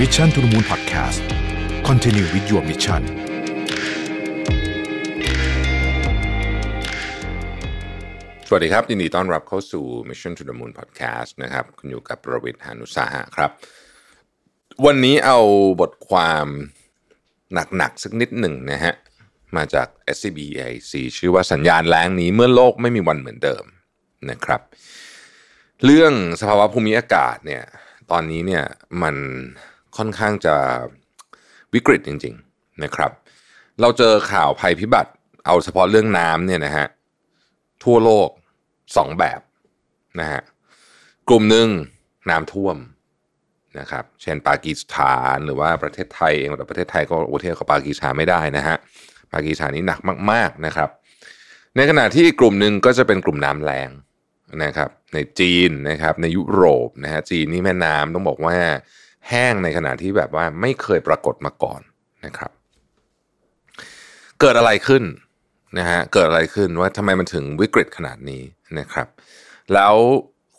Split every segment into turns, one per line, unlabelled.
Mission to the Moon Podcast Continue with your mission
สวัสดีครับยินดีต้อนรับเข้าสู่ Mission to the Moon Podcast นะครับคุณอยู่กับประวิทย์หานุสาหะครับ วันนี้เอาบทความหนักๆสักนิดหนึ่งนะฮะมาจาก SCB EIC ชื่อว่าสัญญาณแรงนี้เมื่อโลกไม่มีวันเหมือนเดิมนะครับ เรื่องสภาวะภูมิอากาศเนี่ยตอนนี้เนี่ยมัน ค่อนข้างจะวิกฤตจริง ๆนะครับ เราเจอข่าวภัยพิบัติ เอาเฉพาะเรื่องน้ำเนี่ยนะฮะทั่วโลกสองแบบนะฮะกลุ่มหนึ่งน้ำท่วมนะครับเช่นปากีสถานหรือว่าประเทศไทยเองแต่ประเทศไทยก็โอเทียบกับปากีสถานไม่ได้นะฮะปากีสถานนี้หนักมาก ๆนะครับ ในขณะที่กลุ่มหนึ่งก็จะเป็นกลุ่มน้ำแรงนะครับ ในจีนนะครับในยุโรปนะฮะจีนนี่แม่น้ำต้องบอกว่า แห้งในขณะที่แบบว่าไม่เคยปรากฏมาก่อนนะครับ เกิดอะไรขึ้นนะฮะเกิดอะไรขึ้นว่าทำไมมันถึงวิกฤตขนาดนี้นะครับ แล้ว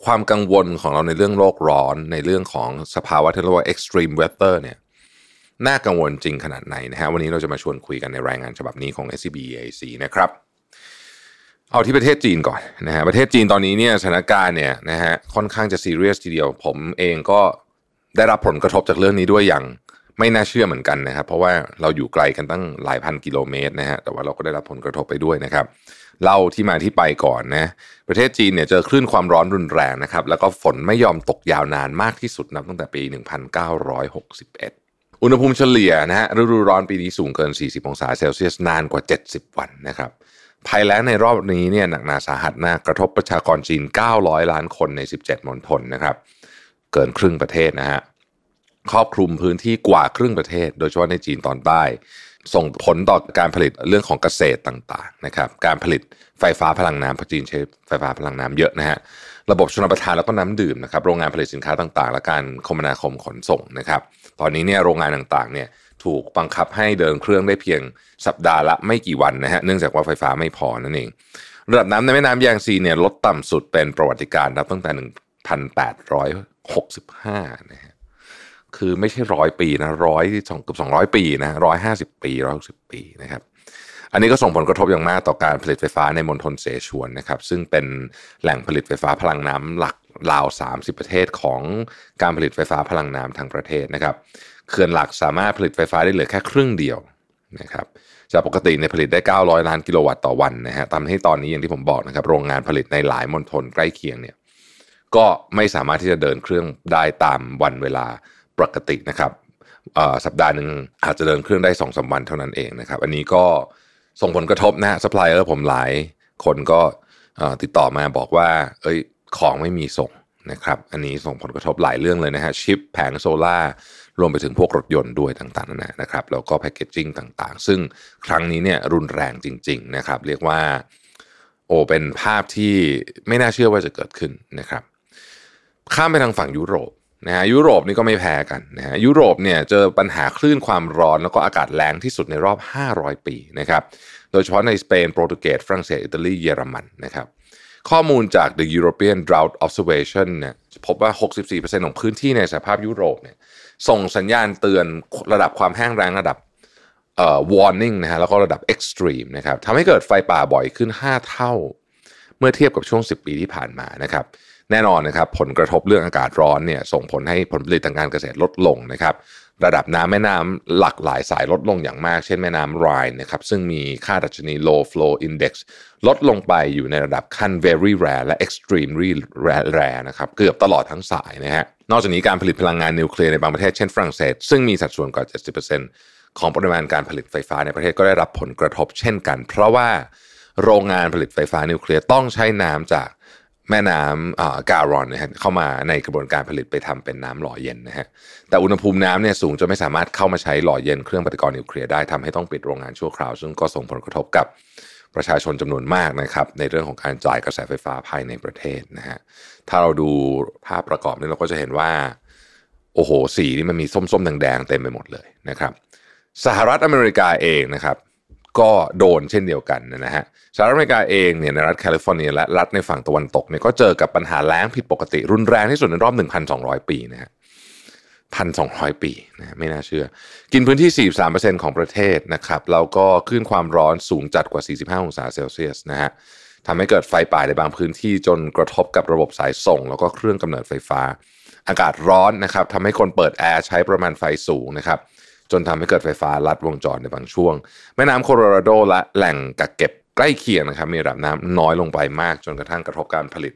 ความกังวลของเราในเรื่องโลกร้อน ในเรื่องของสภาวะที่เรียกว่า extreme weather เนี่ยน่ากังวลจริงขนาดไหนนะฮะวันนี้เราจะมาชวนคุยกันในรายงานฉบับนี้ของ SCB EAC นะครับ เอาที่ประเทศจีนก่อนนะฮะประเทศจีนตอนนี้เนี่ยสถานการณ์เนี่ยนะฮะค่อนข้างจะซีเรียสทีเดียว ผมเองก็ ได้รับผลกระทบจากเรื่องนี้ด้วยอย่างไม่น่าเชื่อเหมือนกันนะครับ เพราะว่าเราอยู่ไกลกันตั้งหลายพันกิโลเมตรนะฮะแต่ว่าเราก็ได้รับผลกระทบไปด้วยนะครับเล่าที่มาที่ไปก่อนนะประเทศจีนเนี่ยเจอคลื่นความร้อนรุนแรงนะครับ แล้วก็ฝนไม่ยอมตกยาวนานมากที่สุดนับตั้งแต่ปี 1961 อุณหภูมิเฉลี่ยนะฮะฤดูร้อนปีนี้สูงเกิน 40 องศาเซลเซียสนานกว่า 70 วันนะครับภัยแล้งในรอบนี้เนี่ยหนักหนาสาหัสมากกระทบประชากรจีน 900 ล้านคนใน 17มณฑลนะครับ เกินครึ่งประเทศนะฮะครอบคลุมพื้นที่กว่าครึ่งประเทศ โดยเฉพาะในจีนตอนใต้ ส่งผลต่อการผลิตเรื่องของเกษตรต่างๆนะครับการผลิตไฟฟ้าพลังน้ำเพราะจีนใช้ไฟฟ้าพลังน้ำเยอะนะฮะระบบชนประทานแล้วก็น้ำดื่มนะครับโรงงานผลิตสินค้าต่างๆ และการคมนาคมขนส่งนะครับตอนนี้เนี่ยโรงงานต่างๆเนี่ยถูกบังคับให้เดินเครื่องได้เพียงสัปดาห์ละไม่กี่วันนะฮะเนื่องจากว่าไฟฟ้าไม่พอนั่นเองระดับน้ำในแม่น้ำยางซีเนี่ยลดต่ำสุดเป็นประวัติการนับตั้งแต่ 65นะฮะคือไม่ใช่ร้อยปีนะร้อยสองเกือบสองร้อยปีนะร้อยห้าสิบปีร้อยหกสิบปีนะครับ อันนี้ก็ส่งผลกระทบอย่างมากต่อการผลิตไฟฟ้าในมณฑลเสฉวนนะครับ ซึ่งเป็นแหล่งผลิตไฟฟ้าพลังน้ำหลักราว 30 เปอร์เซ็นต์ของการผลิตไฟฟ้าพลังน้ำทั้งประเทศนะครับเขื่อนหลักสามารถผลิตไฟฟ้าได้เหลือแค่ครึ่งเดียวนะครับจากปกติเนี่ยผลิตได้ 900 ล้านกิโลวัตต์ต่อวันนะฮะทำให้ตอนนี้อย่างที่ผมบอกนะครับ โรงงานผลิตในหลายมณฑลใกล้เคียงเนี่ย ก็ไม่สามารถที่จะเดินเครื่องได้ตามวันเวลาปกตินะครับสัปดาห์หนึ่งอาจจะเดินเครื่องได้สองสามวันเท่านั้นเองนะครับ อันนี้ก็ส่งผลกระทบนะฮะซัพพลายเออร์ผมหลายคนก็ติดต่อมาบอกว่า เอ้ยของไม่มีส่งนะครับอันนี้ส่งผลกระทบหลายเรื่องเลยนะฮะชิปแผงโซลา่ารวมไปถึงพวกรถยนต์ด้วยต่างๆนะนะครับแล้วก็แพคเกจจิ้งต่างๆ ซึ่งครั้งนี้เนี่ยรุนแรงจริง ๆ นะครับ เรียกว่าโอ้เป็นภาพที่ไม่น่าเชื่อว่าจะเกิดขึ้นนะครับ ข้ามไปทางฝั่งยุโรปนะฮะยุโรปนี่ก็ไม่แพ้กันนะฮะยุโรปเนี่ยเจอปัญหาคลื่นความร้อนแล้วก็อากาศแรงที่สุดในรอบ 500 ปีนะครับโดยเฉพาะในสเปนโปรตุเกสฝรั่งเศสอิตาลีเยอรมันนะครับข้อมูลจาก The European Drought Observation เนี่ยพบว่า 64%ของพื้นที่ในสภาพยุโรปเนี่ยส่งสัญญาณเตือนระดับความแห้งแรงระดับเอ่อ warning นะฮะแล้วก็ระดับ extreme นะครับทำให้เกิดไฟป่าบ่อยขึ้น 5 เท่า เมื่อเทียบกับช่วง 10 ปีที่ผ่านมานะครับ แน่นอนนะครับผลกระทบเรื่องอากาศร้อนเนี่ยส่งผลให้ผลผลิตทางการเกษตรลดลงนะครับระดับน้ำแม่น้ำหลากหลายสายลดลงอย่างมาก เช่นแม่น้ำไรน์นะครับซึ่งมีค่าดัชนี low flow index ลดลงไปอยู่ในระดับขั้น very rare และ extremely rare นะครับเกือบตลอดทั้งสายนะฮะนอกจากนี้การผลิตพลังงานนิวเคลียร์ในบางประเทศเช่นฝรั่งเศส ซึ่งมีสัดส่วนกว่า 70%ของปริมาณการผลิตไฟฟ้าในประเทศก็ได้รับผลกระทบเช่นกัน เพราะว่าโรงงานผลิตไฟฟ้านิวเคลียร์ต้องใช้น้ำจาก แม่น้ำการอนนะฮะเข้ามาในกระบวนการผลิตไปทำเป็นน้ำหล่อเย็นนะฮะแต่อุณหภูมิน้ำเนี่ยสูงจนไม่สามารถเข้ามาใช้หล่อเย็นเครื่องปฏิกรณ์นิวเคลียร์ได้ทำให้ต้องปิดโรงงานชั่วคราว ซึ่งก็ส่งผลกระทบกับประชาชนจำนวนมากนะครับในเรื่องของการจ่ายกระแสไฟฟ้าภายในประเทศนะฮะถ้าเราดูภาพประกอบนี้เราก็จะเห็นว่าโอ้โหสีนี่มันมีส้มๆแดงๆเต็มไปหมดเลยนะครับ สหรัฐอเมริกาเองนะครับ ก็โดนเช่นเดียวกันนะฮะสหรัฐอเมริกาเองเนี่ยในรัฐแคลิฟอร์เนียและรัฐในฝั่งตะวันตกเนี่ยก็เจอกับปัญหาแล้งผิดปกติรุนแรงที่สุดในรอบ 1,200 ปีนะฮะพันสองปีนะไม่น่าเชื่อ กินพื้นที่ 43%ของประเทศนะครับแล้วก็คลื่นความร้อนสูงจัดกว่า 45 องศาเซลเซียสนะฮะทำให้เกิดไฟป่าในบางพื้นที่จนกระทบกับระบบสายส่ง แล้วก็เครื่องกำเนิดไฟฟ้า อากาศร้อนนะครับทำให้คนเปิดแอร์ใช้ประมาณไฟสูงนะครับ จนทำให้เกิดไฟฟ้าลัดวงจรในบางช่วง แม่น้ำโคโลราโดและแหล่งกักเก็บใกล้เคียงนะครับมีระดับน้ำน้อยลงไปมาก จนกระทั่งกระทบการผลิต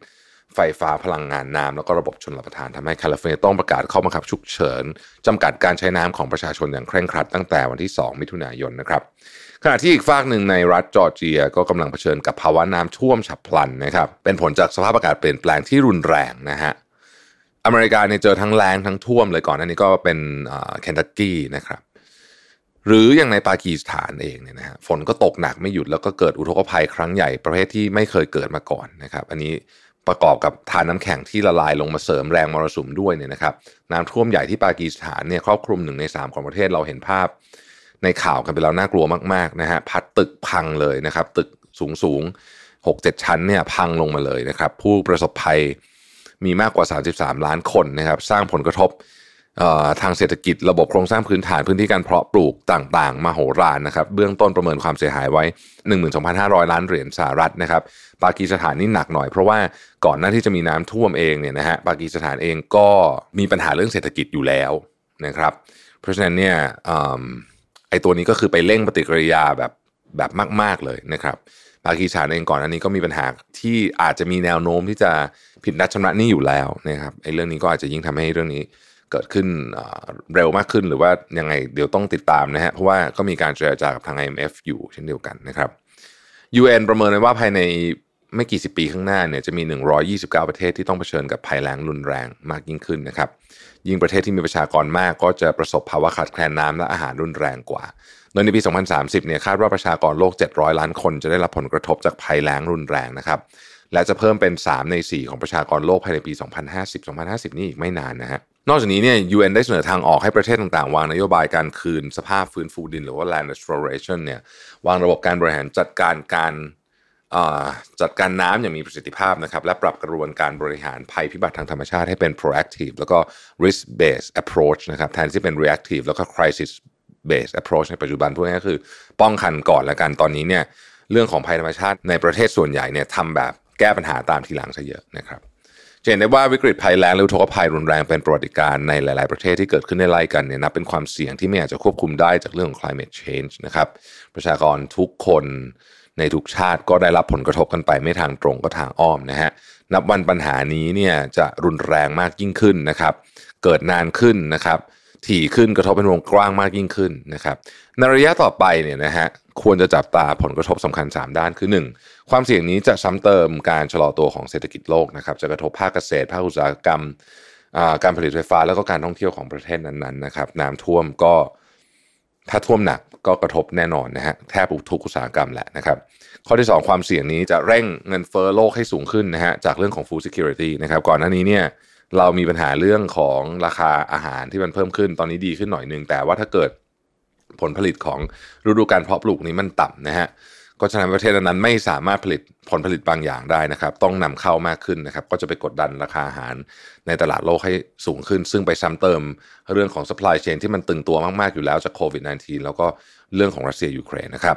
ไฟฟ้าพลังงานน้ำแล้วก็ระบบชนรับประทานทำให้แคลิฟอร์เนียต้องประกาศข้อบังคับฉุกเฉินจำกัดการใช้น้ำของประชาชนอย่างเคร่งครัดตั้งแต่วันที่ 2 มิถุนายนนะครับขณะที่อีกฟากหนึ่งในรัฐจอร์เจียก็กำลังเผชิญกับภาวะน้ำท่วมฉับพลันนะครับเป็นผลจากสภาพอากาศเปลี่ยนแปลงที่รุนแรงนะฮะ อเมริกาเนี่ยเจอทั้งแล้งทั้งท่วมเลยก่อนอันนี้ก็เป็นเคนตักกี้นะครับหรืออย่างในปากีสถานเองเนี่ยนะฮะฝนก็ตกหนักไม่หยุดแล้วก็เกิดอุทกภัยครั้งใหญ่ประเภทที่ไม่เคยเกิดมาก่อนนะครับ อันนี้ประกอบกับทานน้ำแข็งที่ละลายลงมาเสริมแรงมรสุมด้วยเนี่ยนะครับน้ำท่วมใหญ่ที่ปากีสถานเนี่ยครอบคลุมหนึ่งในสามของประเทศเราเห็นภาพ ในข่าวกันไปแล้วน่ากลัวมากๆนะฮะพัดตึกพังเลยนะครับ ตึกสูงสูงหกเจ็ดชั้นเนี่ยพังลงมาเลยนะครับ ผู้ประสบภัย มีมากกว่า 33 ล้านคนนะครับ สร้างผลกระทบทางเศรษฐกิจระบบโครงสร้างพื้นฐานพื้นที่การเพาะปลูกต่างๆ มาโหรานนะครับ เบื้องต้นประเมินความเสียหายไว้ 12,500 ล้านเหรียญสหรัฐนะครับ ปากีสถานนี่หนักหน่อยเพราะว่าก่อนหน้าที่จะมีน้ำท่วมเองเนี่ยนะฮะปากีสถานเองก็มีปัญหาเรื่องเศรษฐกิจอยู่แล้วนะครับ เพราะฉะนั้นเนี่ยไอตัวนี้ก็คือไปเร่งปฏิกิริยาแบบแบบมาก ๆเลยนะครับ ปากีสานเองก่อนอันนี้ก็มีปัญหาที่อาจจะมีแนวโน้มที่จะผิดนัดชำระหนี้อยู่แล้วนะครับไอ้เรื่องนี้ก็อาจจะยิ่งทำให้เรื่องนี้เกิดขึ้นเร็วมากขึ้นหรือว่ายังไงเดี๋ยวต้องติดตามนะฮะเพราะว่าก็มีการเจรจากับทาง IMF อยู่เช่นเดียวกันนะครับ UN ประเมินไว้ว่าภายในไม่กี่สิบปีข้างหน้าเนี่ยจะมี 129 ประเทศที่ต้องเผชิญกับภัยแล้งรุนแรงมากยิ่งขึ้นนะครับ ยิ่งประเทศที่มีประชากรมากก็จะประสบภาวะขาดแคลนน้ำและอาหารรุนแรงกว่า โดยในปี 2030 เนี่ยคาดว่าประชากรโลก 700 ล้านคนจะได้รับผลกระทบจากภัยแล้งรุนแรงนะครับ และจะเพิ่มเป็น 3 ใน 4 ของประชากรโลกภายในปี 2050 2050 นี่อีกไม่นานนะฮะนอกจากนี้เนี่ย UN ได้เสนอทางออกให้ประเทศต่างๆ วางนโยบายการคืนสภาพฟื้นฟูดิน หรือว่า land restoration เนี่ยวางระบบการบริหารจัดการการจัดการน้ำอย่างมีประสิทธิภาพนะครับ และปรับกระบวนการบริหารภัยพิบัติทางธรรมชาติให้เป็น proactive แล้วก็ risk based approach นะครับแทนที่เป็น reactive แล้วก็ crisis based approach ในปัจจุบันพวกนี้ก็คือ ป้องกันก่อนล้วกันตอนนี้เนี่ยเรื่องของภัยธรรมชาติในประเทศส่วนใหญ่เนี่ยทำแบบแก้ปัญหาตามทีหลังซะเยอะนะครับเห็นได้ว่าวิกฤตภัยแล้งหรือทกภัยรุนแรงเป็นประวัติการในหลาย ๆ ประเทศที่เกิดขึ้นในไล่กันเนี่ยนับเป็นความเสี่ยงที่ไม่อาจจะควบคุมได้จากเรื่องของ climate change นะครับประชากรทุกคนในทุกชาติก็ได้รับผลกระทบกันไปไม่ทางตรงก็ทางอ้อมนะฮะนับวันปัญหานี้เนี่ยจะรุนแรงมากยิ่งขึ้นนะครับ เกิดนานขึ้นนะครับ ถี่ขึ้นกระทบเป็นวงกว้างมากยิ่งขึ้นนะครับในระยะต่อไปเนี่ยนะฮะควรจะจับตาผลกระทบสำคัญ 3 ด้านคือ 1. ความเสี่ยงนี้จะซ้ำเติมการชะลอตัวของเศรษฐกิจโลกนะครับจะกระทบภาคเกษตร ภาคอุตสาหกรรมการผลิตไฟฟ้าแล้วก็การท่องเที่ยวของประเทศนั้นๆนะครับน้ำท่วมก็ถ้าท่วมหนักก็กระทบแน่นอนนะฮะแทบทุกอุตสาหกรรมแหละนะครับ ข้อที่ 2 ความเสี่ยงนี้จะเร่งเงินเฟ้อโลกให้สูงขึ้นนะฮะจากเรื่องของ food security นะครับก่อนหน้านี้เนี่ย เรามีปัญหาเรื่องของราคาอาหารที่มันเพิ่มขึ้นตอนนี้ดีขึ้นหน่อยนึง แต่ว่าถ้าเกิดผลผลิตของฤดูการเพาะปลูกนี้มันต่ำนะฮะก็จะทำให้ประเทศนั้นไม่สามารถผลิตผลผลิตบางอย่างได้นะครับ ต้องนำเข้ามากขึ้นนะครับ ก็จะไปกดดันราคาอาหารในตลาดโลกให้สูงขึ้น ซึ่งไปซ้ำเติมเรื่องของ supply chain ที่มันตึงตัวมากๆอยู่แล้วจากโควิด -19 แล้วก็เรื่องของรัสเซียยูเครนนะครับ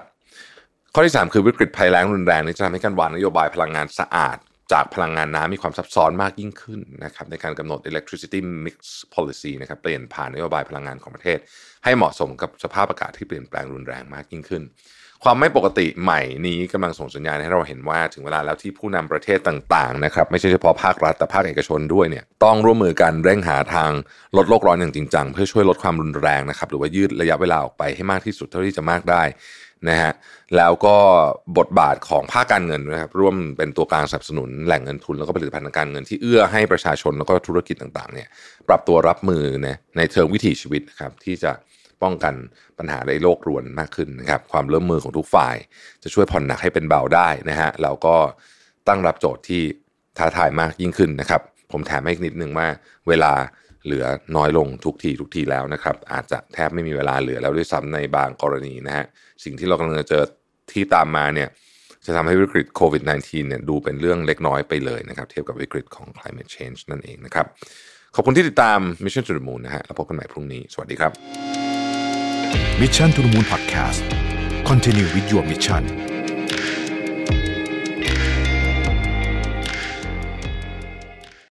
ข้อที่ 3 คือวิกฤตภัยแล้งรุนแรงนี้จะทำให้การวางนโยบายพลังงานสะอาด จากพลังงานน้ำมีความซับซ้อนมากยิ่งขึ้นนะครับในการกำหนด electricity mix policy นะครับเปลี่ยนผ่านนโยบายพลังงานของประเทศ ให้เหมาะสมกับสภาพอากาศที่เปลี่ยนแปลงรุนแรงมากยิ่งขึ้น ความไม่ปกติใหม่นี้กำลังส่งสัญญาณให้เราเห็นว่าถึงเวลาแล้วที่ผู้นำประเทศต่างๆนะครับไม่ใช่เฉพาะภาครัฐแต่ภาคเอกชนด้วยเนี่ยต้องร่วมมือกันเร่งหาทางลดโลกร้อนอย่างจริงจังเพื่อช่วยลดความรุนแรงนะครับหรือว่ายืดระยะเวลาออกไปให้มากที่สุดเท่าที่จะมากได้นะฮะแล้วก็บทบาทของภาคการเงินนะครับร่วมเป็นตัวกลางสนับสนุนแหล่งเงินทุนแล้วก็ผลิตภัณฑ์ทางการเงินที่เอื้อให้ประชาชนแล้วก็ธุรกิจต่างๆเนี่ยปรับตัวรับมือนะในเชิงวิถีชีวิตนะครับที่จะ ป้องกันปัญหาในโลกรวนมากขึ้นนะครับความร่วมมือของทุกฝ่าย จะช่วยผ่อนหนักให้เป็นเบาได้นะฮะแล้วก็ตั้งรับโจทย์ที่ท้าทายมากยิ่งขึ้นนะครับ ผมแถมให้นิดนึงว่าเวลาเหลือน้อยลงทุกทีทุกทีแล้วนะครับ อาจจะแทบไม่มีเวลาเหลือแล้วด้วยซ้ำในบางกรณีนะฮะสิ่งที่เรากำลังจะเจอที่ตามมาเนี่ยจะทำให้วิกฤตโควิด -19 เนี่ยดูเป็นเรื่องเล็กน้อยไปเลยนะครับ เทียบกับวิกฤตของ climate change นั่นเองนะครับ ขอบคุณที่ติดตาม Mission to the Moon นะฮะแล้วพบกันใหม่พรุ่งนี้ สวัสดีครับ
Mission to the Moon Podcast Continue with your mission